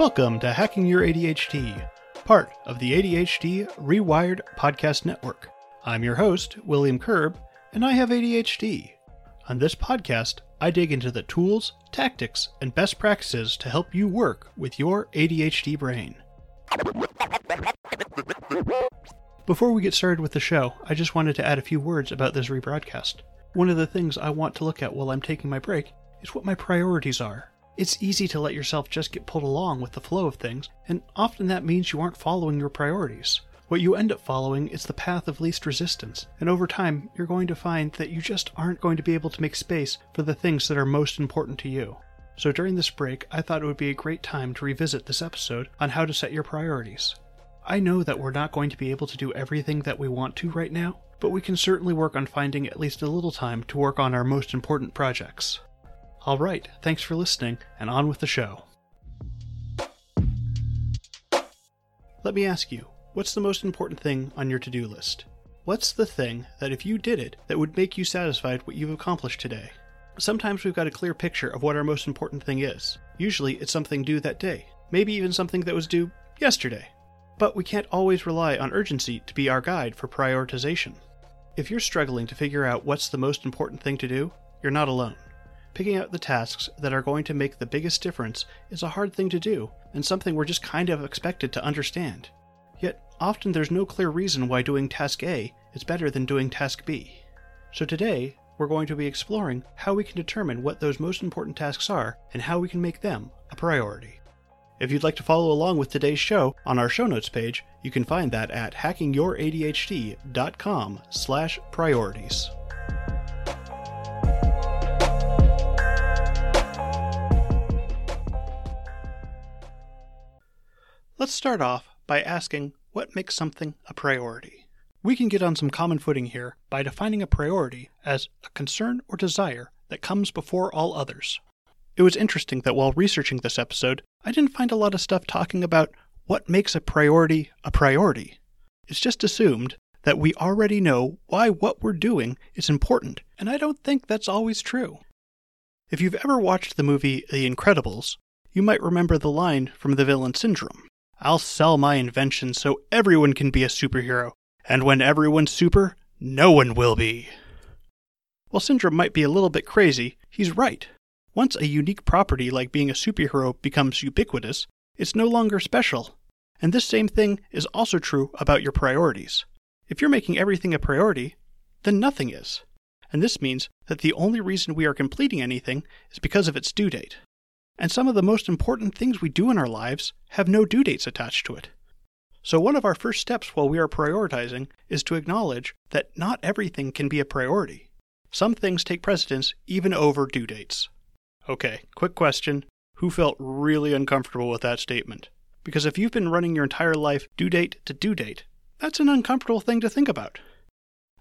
Welcome to Hacking Your ADHD, part of the ADHD Rewired Podcast Network. I'm your host, William Curb, and I have ADHD. On this podcast, I dig into the tools, tactics, and best practices to help you work with your ADHD brain. Before we get started with the show, I just wanted to add a few words about this rebroadcast. One of the things I want to look at while I'm taking my break is what my priorities are. It's easy to let yourself just get pulled along with the flow of things, and often that means you aren't following your priorities. What you end up following is the path of least resistance, and over time, you're going to find that you just aren't going to be able to make space for the things that are most important to you. So during this break, I thought it would be a great time to revisit this episode on how to set your priorities. I know that we're not going to be able to do everything that we want to right now, but we can certainly work on finding at least a little time to work on our most important projects. Alright, thanks for listening, and on with the show. Let me ask you, what's the most important thing on your to do list? What's the thing that if you did it, that would make you satisfied what you've accomplished today? Sometimes we've got a clear picture of what our most important thing is. Usually it's something due that day, maybe even something that was due yesterday. But we can't always rely on urgency to be our guide for prioritization. If you're struggling to figure out what's the most important thing to do, you're not alone. Picking out the tasks that are going to make the biggest difference is a hard thing to do, and something we're just kind of expected to understand. Yet, often there's no clear reason why doing task A is better than doing task B. So today, we're going to be exploring how we can determine what those most important tasks are and how we can make them a priority. If you'd like to follow along with today's show on our show notes page, you can find that at hackingyouradhd.com Let's start off by asking what makes something a priority. We can get on some common footing here by defining a priority as a concern or desire that comes before all others. It was interesting that while researching this episode, I didn't find a lot of stuff talking about what makes a priority a priority. It's just assumed that we already know why what we're doing is important, and I don't think that's always true. If you've ever watched the movie The Incredibles, you might remember the line from the villain Syndrome I'll sell my invention so everyone can be a superhero, and when everyone's super, no one will be. While Syndrome might be a little bit crazy, he's right. Once a unique property like being a superhero becomes ubiquitous, it's no longer special. And this same thing is also true about your priorities. If you're making everything a priority, then nothing is. And this means that the only reason we are completing anything is because of its due date and some of the most important things we do in our lives have no due dates attached to it. So, one of our first steps while we are prioritizing is to acknowledge that not everything can be a priority. Some things take precedence even over due dates. Okay, quick question Who felt really uncomfortable with that statement? Because if you've been running your entire life due date to due date, that's an uncomfortable thing to think about.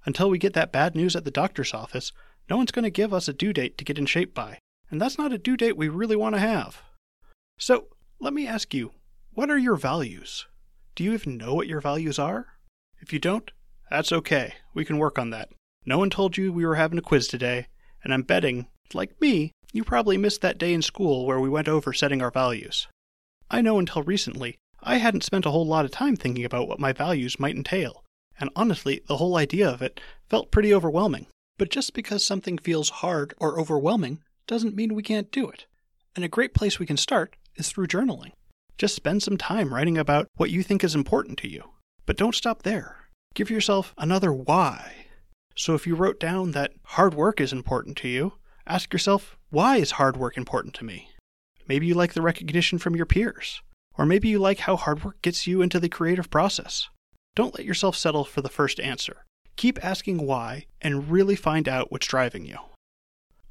Until we get that bad news at the doctor's office, no one's going to give us a due date to get in shape by and that's not a due date we really want to have. So, let me ask you what are your values? Do you even know what your values are? If you don't, that's okay. We can work on that. No one told you we were having a quiz today, and I'm betting, like me, you probably missed that day in school where we went over setting our values. I know until recently, I hadn't spent a whole lot of time thinking about what my values might entail, and honestly, the whole idea of it felt pretty overwhelming. But just because something feels hard or overwhelming doesn't mean we can't do it. And a great place we can start is through journaling. Just spend some time writing about what you think is important to you. But don't stop there. Give yourself another why. So if you wrote down that hard work is important to you, ask yourself, why is hard work important to me? Maybe you like the recognition from your peers. Or maybe you like how hard work gets you into the creative process. Don't let yourself settle for the first answer. Keep asking why and really find out what's driving you.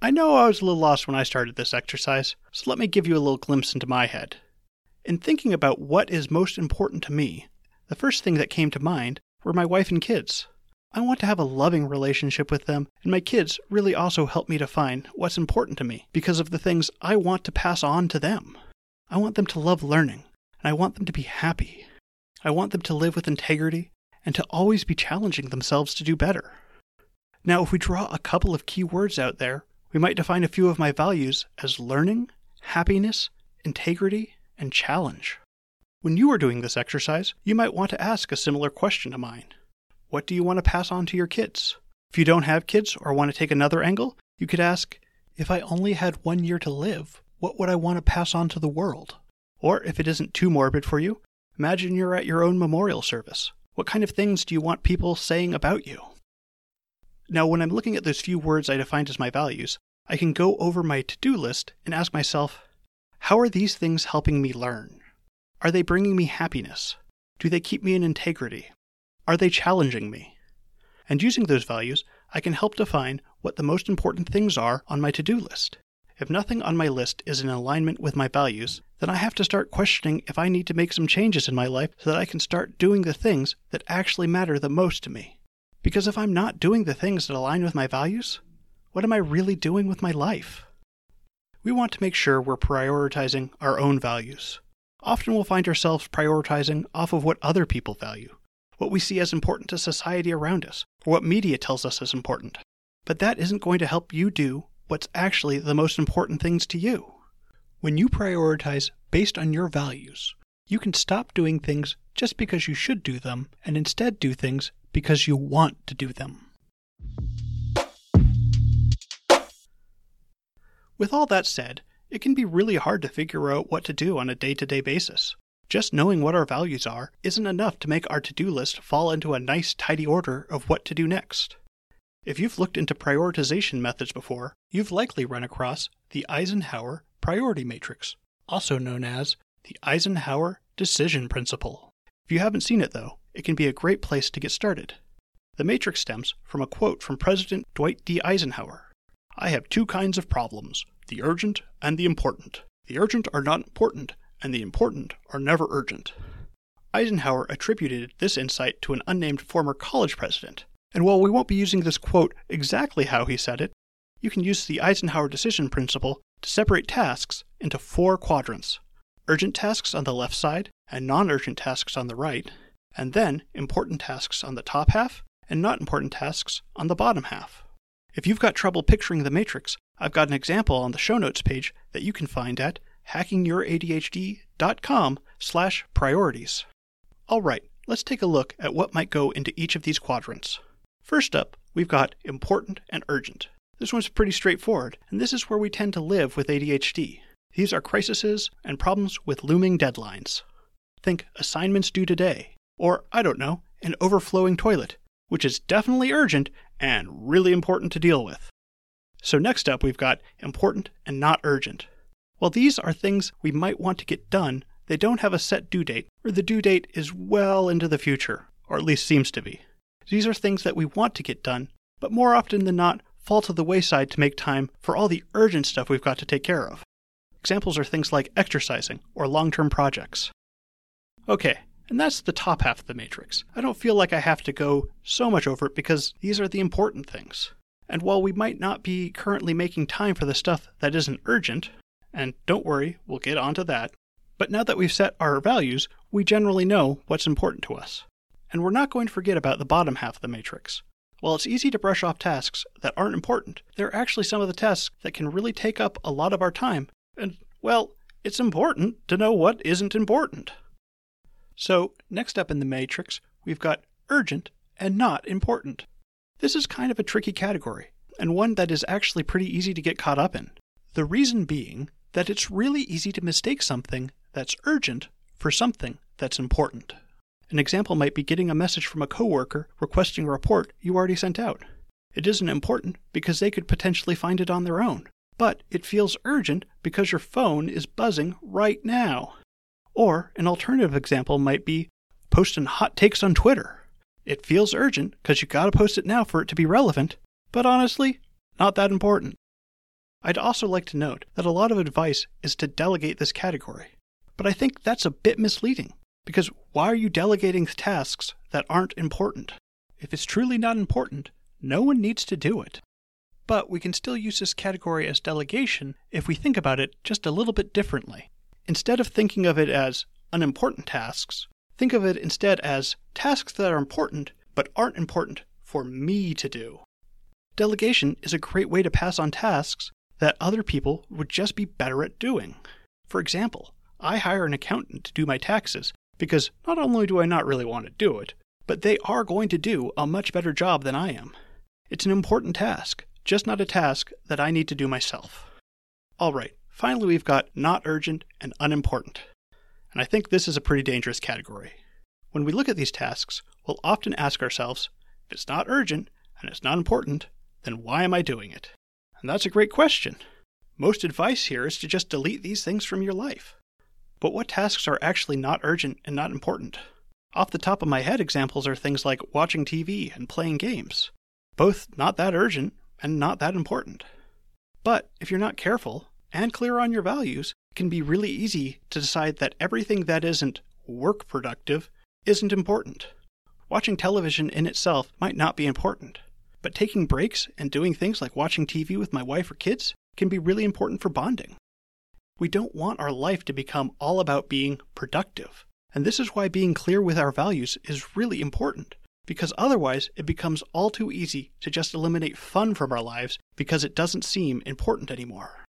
I know I was a little lost when I started this exercise, so let me give you a little glimpse into my head. In thinking about what is most important to me, the first thing that came to mind were my wife and kids. I want to have a loving relationship with them, and my kids really also help me define what's important to me because of the things I want to pass on to them. I want them to love learning, and I want them to be happy. I want them to live with integrity and to always be challenging themselves to do better. Now, if we draw a couple of key words out there we might define a few of my values as learning, happiness, integrity, and challenge. When you are doing this exercise, you might want to ask a similar question to mine. What do you want to pass on to your kids? If you don't have kids or want to take another angle, you could ask, if I only had one year to live, what would I want to pass on to the world? Or if it isn't too morbid for you, imagine you're at your own memorial service. What kind of things do you want people saying about you? Now, when I'm looking at those few words I defined as my values, I can go over my to do list and ask myself, how are these things helping me learn? Are they bringing me happiness? Do they keep me in integrity? Are they challenging me? And using those values, I can help define what the most important things are on my to do list. If nothing on my list is in alignment with my values, then I have to start questioning if I need to make some changes in my life so that I can start doing the things that actually matter the most to me. Because if I'm not doing the things that align with my values, what am I really doing with my life? We want to make sure we're prioritizing our own values. Often we'll find ourselves prioritizing off of what other people value, what we see as important to society around us, or what media tells us is important. But that isn't going to help you do what's actually the most important things to you. When you prioritize based on your values, you can stop doing things just because you should do them and instead do things because you want to do them. With all that said, it can be really hard to figure out what to do on a day to day basis. Just knowing what our values are isn't enough to make our to do list fall into a nice, tidy order of what to do next. If you've looked into prioritization methods before, you've likely run across the Eisenhower Priority Matrix, also known as the Eisenhower Decision Principle. If you haven't seen it, though, it can be a great place to get started. The matrix stems from a quote from President Dwight D. Eisenhower I have two kinds of problems the urgent and the important. The urgent are not important, and the important are never urgent. Eisenhower attributed this insight to an unnamed former college president. And while we won't be using this quote exactly how he said it, you can use the Eisenhower decision principle to separate tasks into four quadrants urgent tasks on the left side and non urgent tasks on the right, and then important tasks on the top half and not important tasks on the bottom half. If you've got trouble picturing the matrix, I've got an example on the show notes page that you can find at hackingyouradhd.com slash priorities. All right, let's take a look at what might go into each of these quadrants. First up, we've got important and urgent. This one's pretty straightforward, and this is where we tend to live with ADHD. These are crises and problems with looming deadlines. Think assignments due today, or, I don't know, an overflowing toilet, which is definitely urgent and really important to deal with. So, next up, we've got important and not urgent. While these are things we might want to get done, they don't have a set due date, or the due date is well into the future, or at least seems to be. These are things that we want to get done, but more often than not fall to the wayside to make time for all the urgent stuff we've got to take care of. Examples are things like exercising or long term projects. Okay, and that's the top half of the matrix. I don't feel like I have to go so much over it because these are the important things. And while we might not be currently making time for the stuff that isn't urgent, and don't worry, we'll get onto that, but now that we've set our values, we generally know what's important to us. And we're not going to forget about the bottom half of the matrix. While it's easy to brush off tasks that aren't important, there are actually some of the tasks that can really take up a lot of our time. And, well, it's important to know what isn't important. So, next up in the matrix, we've got urgent and not important. This is kind of a tricky category, and one that is actually pretty easy to get caught up in. The reason being that it's really easy to mistake something that's urgent for something that's important. An example might be getting a message from a coworker requesting a report you already sent out. It isn't important because they could potentially find it on their own, but it feels urgent because your phone is buzzing right now. Or an alternative example might be posting hot takes on Twitter. It feels urgent because you gotta post it now for it to be relevant, but honestly, not that important. I'd also like to note that a lot of advice is to delegate this category, but I think that's a bit misleading because why are you delegating tasks that aren't important? If it's truly not important, no one needs to do it. But we can still use this category as delegation if we think about it just a little bit differently. Instead of thinking of it as unimportant tasks, think of it instead as tasks that are important but aren't important for me to do. Delegation is a great way to pass on tasks that other people would just be better at doing. For example, I hire an accountant to do my taxes because not only do I not really want to do it, but they are going to do a much better job than I am. It's an important task, just not a task that I need to do myself. All right, finally we've got not urgent and unimportant. And I think this is a pretty dangerous category. When we look at these tasks, we'll often ask ourselves if it's not urgent and it's not important, then why am I doing it? And that's a great question. Most advice here is to just delete these things from your life. But what tasks are actually not urgent and not important? Off the top of my head, examples are things like watching TV and playing games. Both not that urgent and not that important. But if you're not careful and clear on your values, it can be really easy to decide that everything that isn't work productive isn't important. Watching television in itself might not be important, but taking breaks and doing things like watching TV with my wife or kids can be really important for bonding. We don't want our life to become all about being productive. And this is why being clear with our values is really important, because otherwise it becomes all too easy to just eliminate fun from our lives because it doesn't seem important anymore.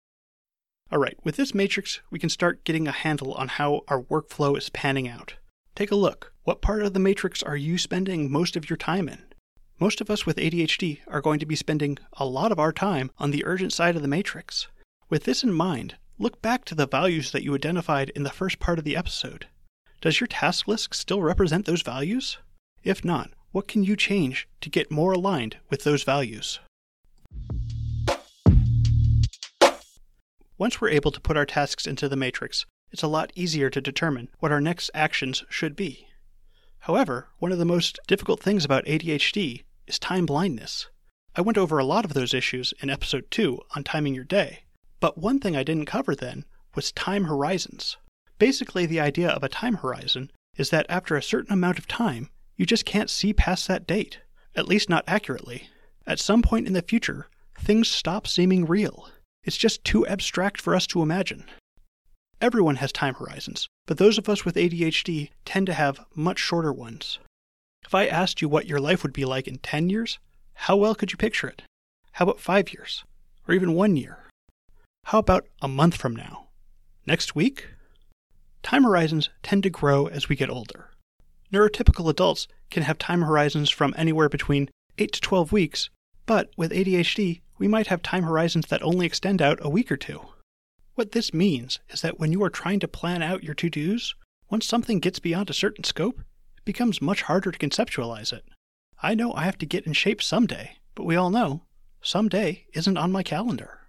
All right, with this matrix, we can start getting a handle on how our workflow is panning out. Take a look. What part of the matrix are you spending most of your time in? Most of us with ADHD are going to be spending a lot of our time on the urgent side of the matrix. With this in mind, look back to the values that you identified in the first part of the episode. Does your task list still represent those values? If not, what can you change to get more aligned with those values? Once we're able to put our tasks into the matrix, it's a lot easier to determine what our next actions should be. However, one of the most difficult things about ADHD is time blindness. I went over a lot of those issues in episode 2 on timing your day, but one thing I didn't cover then was time horizons. Basically, the idea of a time horizon is that after a certain amount of time, you just can't see past that date, at least not accurately. At some point in the future, things stop seeming real. It's just too abstract for us to imagine. Everyone has time horizons, but those of us with ADHD tend to have much shorter ones. If I asked you what your life would be like in 10 years, how well could you picture it? How about 5 years? Or even 1 year? How about a month from now? Next week? Time horizons tend to grow as we get older. Neurotypical adults can have time horizons from anywhere between 8 to 12 weeks, but with ADHD, we might have time horizons that only extend out a week or two. What this means is that when you are trying to plan out your to dos, once something gets beyond a certain scope, it becomes much harder to conceptualize it. I know I have to get in shape someday, but we all know someday isn't on my calendar.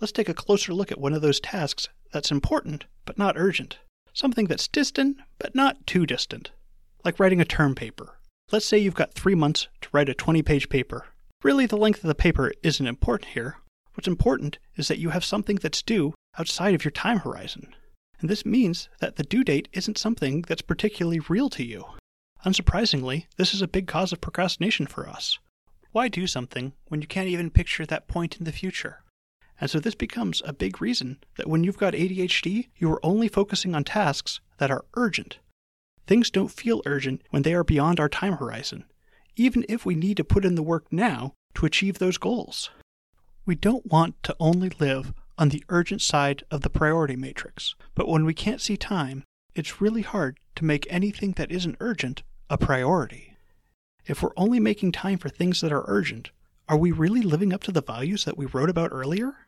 Let's take a closer look at one of those tasks that's important but not urgent, something that's distant but not too distant, like writing a term paper. Let's say you've got three months to write a 20 page paper. Really, the length of the paper isn't important here. What's important is that you have something that's due outside of your time horizon. And this means that the due date isn't something that's particularly real to you. Unsurprisingly, this is a big cause of procrastination for us. Why do something when you can't even picture that point in the future? And so this becomes a big reason that when you've got ADHD, you are only focusing on tasks that are urgent. Things don't feel urgent when they are beyond our time horizon, even if we need to put in the work now to achieve those goals. We don't want to only live on the urgent side of the priority matrix. But when we can't see time, it's really hard to make anything that isn't urgent a priority. If we're only making time for things that are urgent, are we really living up to the values that we wrote about earlier?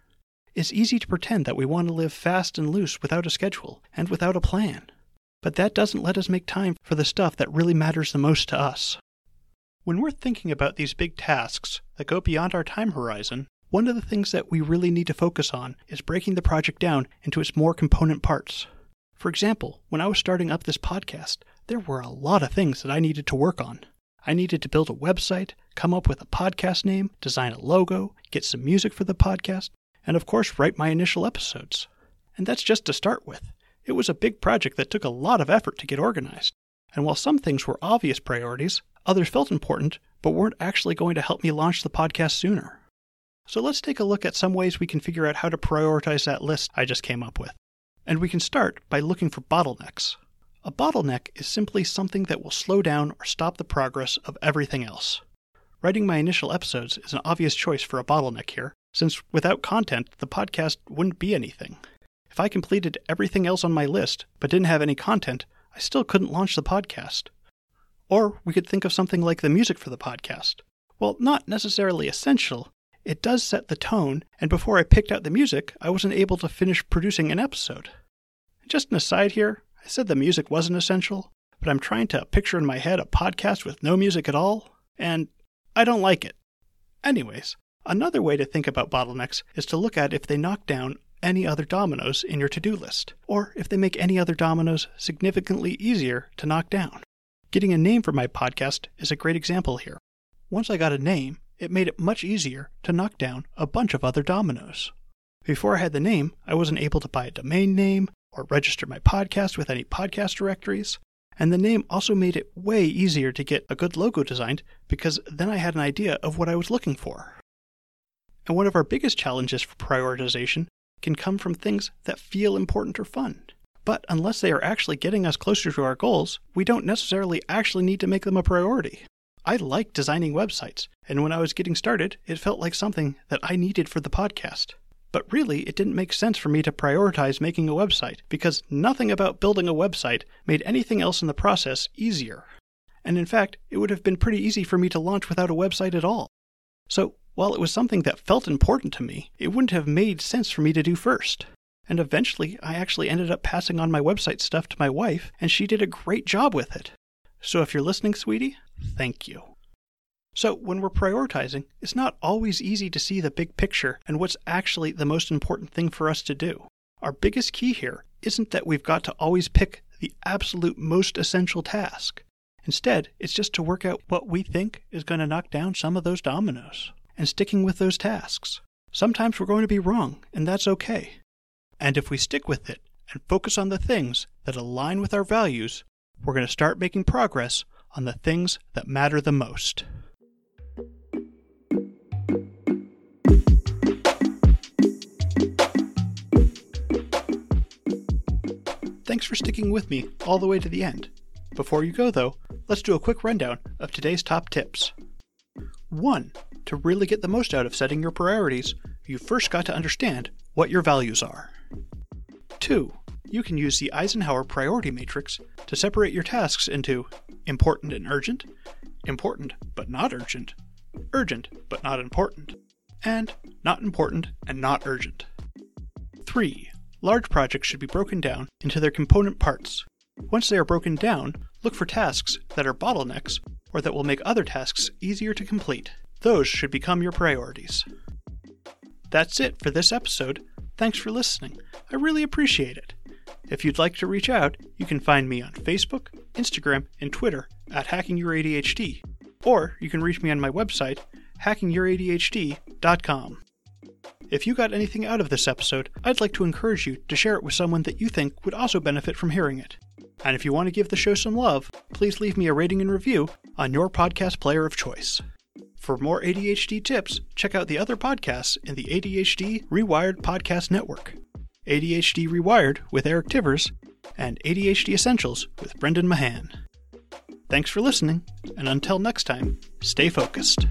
It's easy to pretend that we want to live fast and loose without a schedule and without a plan. But that doesn't let us make time for the stuff that really matters the most to us. When we're thinking about these big tasks that go beyond our time horizon, one of the things that we really need to focus on is breaking the project down into its more component parts. For example, when I was starting up this podcast, there were a lot of things that I needed to work on. I needed to build a website, come up with a podcast name, design a logo, get some music for the podcast, and of course, write my initial episodes. And that's just to start with. It was a big project that took a lot of effort to get organized. And while some things were obvious priorities, others felt important but weren't actually going to help me launch the podcast sooner. So let's take a look at some ways we can figure out how to prioritize that list I just came up with. And we can start by looking for bottlenecks. A bottleneck is simply something that will slow down or stop the progress of everything else. Writing my initial episodes is an obvious choice for a bottleneck here, since without content, the podcast wouldn't be anything. If I completed everything else on my list but didn't have any content, I still couldn't launch the podcast. Or we could think of something like the music for the podcast. Well, not necessarily essential. It does set the tone, and before I picked out the music, I wasn't able to finish producing an episode. Just an aside here, I said the music wasn't essential, but I'm trying to picture in my head a podcast with no music at all, and I don't like it. Anyways, another way to think about bottlenecks is to look at if they knock down any other dominoes in your to do list, or if they make any other dominoes significantly easier to knock down. Getting a name for my podcast is a great example here. Once I got a name, it made it much easier to knock down a bunch of other dominoes. Before I had the name, I wasn't able to buy a domain name or register my podcast with any podcast directories, and the name also made it way easier to get a good logo designed because then I had an idea of what I was looking for. And one of our biggest challenges for prioritization can come from things that feel important or fun. But unless they are actually getting us closer to our goals, we don't necessarily actually need to make them a priority. I like designing websites, and when I was getting started, it felt like something that I needed for the podcast. But really, it didn't make sense for me to prioritize making a website because nothing about building a website made anything else in the process easier. And in fact, it would have been pretty easy for me to launch without a website at all. So, while it was something that felt important to me, it wouldn't have made sense for me to do first. And eventually, I actually ended up passing on my website stuff to my wife, and she did a great job with it. So if you're listening, sweetie, thank you. So, when we're prioritizing, it's not always easy to see the big picture and what's actually the most important thing for us to do. Our biggest key here isn't that we've got to always pick the absolute most essential task. Instead, it's just to work out what we think is going to knock down some of those dominoes and sticking with those tasks. Sometimes we're going to be wrong, and that's okay. And if we stick with it and focus on the things that align with our values, we're going to start making progress on the things that matter the most. Thanks for sticking with me all the way to the end. Before you go, though, let's do a quick rundown of today's top tips. 1. To really get the most out of setting your priorities, you first got to understand what your values are. 2. You can use the Eisenhower priority matrix to separate your tasks into important and urgent, important but not urgent, urgent but not important, and not important and not urgent. 3 large projects should be broken down into their component parts. Once they are broken down, look for tasks that are bottlenecks or that will make other tasks easier to complete. Those should become your priorities. That's it for this episode. Thanks for listening. I really appreciate it. If you'd like to reach out, you can find me on Facebook, Instagram, and Twitter at HackingYourADHD, or you can reach me on my website, hackingYourADHD.com. If you got anything out of this episode, I'd like to encourage you to share it with someone that you think would also benefit from hearing it. And if you want to give the show some love, please leave me a rating and review on your podcast player of choice. For more ADHD tips, check out the other podcasts in the ADHD Rewired Podcast Network ADHD Rewired with Eric Tivers, and ADHD Essentials with Brendan Mahan. Thanks for listening, and until next time, stay focused.